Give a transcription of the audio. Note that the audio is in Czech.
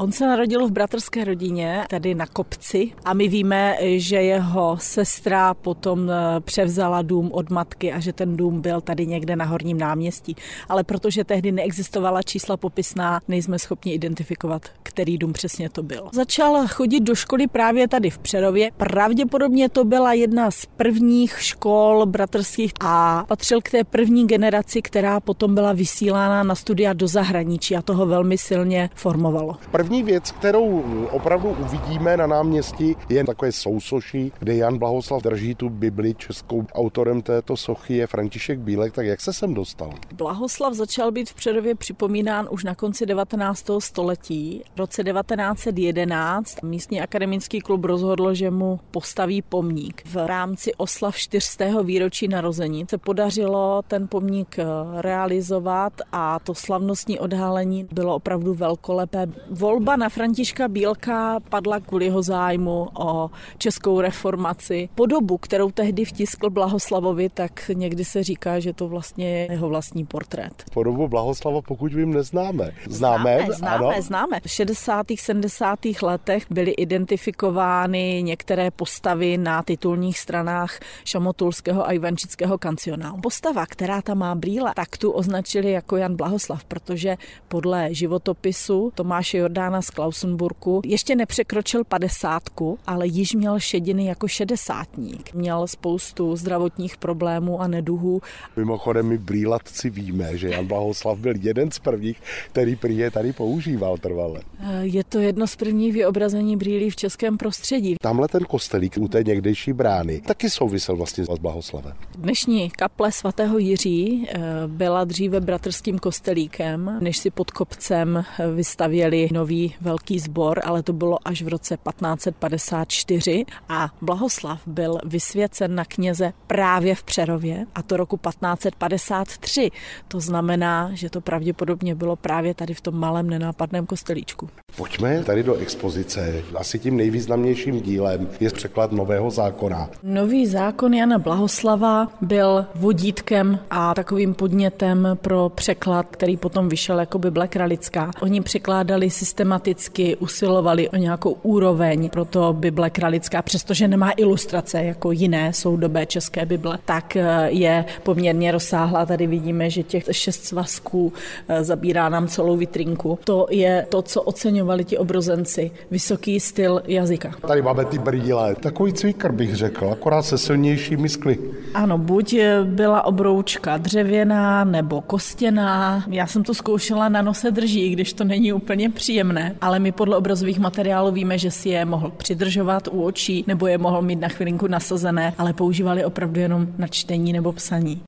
On se narodil v bratrské rodině, tady na kopci a my víme, že jeho sestra potom eh, převzala dům od matky a že ten dům byl tady někde na Horním náměstí. Ale protože tehdy neexistovala čísla popisná, nejsme schopni identifikovat, který dům přesně to byl. Začal chodit do školy právě tady v Přerově. Pravděpodobně to byla jedna z prvních škol bratrských a patřil k té první generaci, která potom byla vysílána na studia do zahraničí a toho velmi silně formovalo. Věc, kterou opravdu uvidíme na náměstí, je takové sousoší, kde Jan Blahoslav drží tu Bibli českou. Autorem této sochy je František Bílek, tak jak se sem dostal? Blahoslav začal být v Přerově připomínán už na konci 19. století. V roce 1911 místní akademický klub rozhodl, že mu postaví pomník. V rámci oslav 400. výročí narození se podařilo ten pomník eh, realizovat a to slavnostní odhalení bylo opravdu velkolepé. Volba na Františka Bílka padla kvůli jeho zájmu o českou reformaci. Podobu, kterou tehdy vtiskl Blahoslavovi, tak někdy se říká, že to vlastně je jeho vlastní portrét. Podobu Blahoslava, pokud vím, neznáme. Známe, známe, známe. Ano? známe. V 60. 70. letech byly identifikovány některé postavy na titulních stranách Šamotulského a Ivančického kancionálu. Postava, která tam má brýle, tak tu označili jako Jan Blahoslav, protože podle životopisu Tomáše Jordána z Klausenburku ještě nepřekročil padesátku, ale již měl šediny jako šedesátník. Měl spoustu zdravotních problémů a neduhů. Mimochodem my brýlatci víme, že Jan Blahoslav byl jeden z prvních, který prý je tady používal trvale. Je to jedno z prvních vyobrazení brýlí v českém prostředí. Tamhle ten kostelík u té někdejší brány taky souvisel vlastně s Blahoslavem. Dnešní kaple svatého Jiří eh, byla dříve bratrským kostelíkem, než si pod kopcem vystavěli nový velký sbor, ale to bylo až v roce 1554 a Blahoslav byl vysvěcen na kněze právě v Přerově a to roku 1553. To znamená, že to pravděpodobně bylo právě tady v tom malém nenápadném kostelíčku. Pojďme tady do expozice. Asi tím nejvýznamnějším dílem je překlad Nového zákona. Nový zákon Jana Blahoslava byl vodítkem a takovým podnětem pro překlad, který potom vyšel jako Bible kralická. Oni překládali systematicky, usilovali o nějakou úroveň pro to Bible kralická, přestože nemá ilustrace jako jiné soudobé české Bible, tak eh, je poměrně rozsáhlá. Tady vidíme, že těch šest svazků eh, zabírá nám celou vitrinku. To je to, co oceňovali ti obrozenci. Vysoký styl jazyka. Tady máme ty brýle. Takový cvikr bych řekl, akorát se silnějšími skly. Ano, buď eh, byla obroučka dřevěná nebo kostěná. Já jsem to zkoušela na nose drží, když to není úplně příjemné, ale my podle obrazových materiálů víme, že si je mohl přidržovat u očí nebo je mohl mít na chvilinku nasazené, ale používali opravdu jenom na čtení nebo psaní.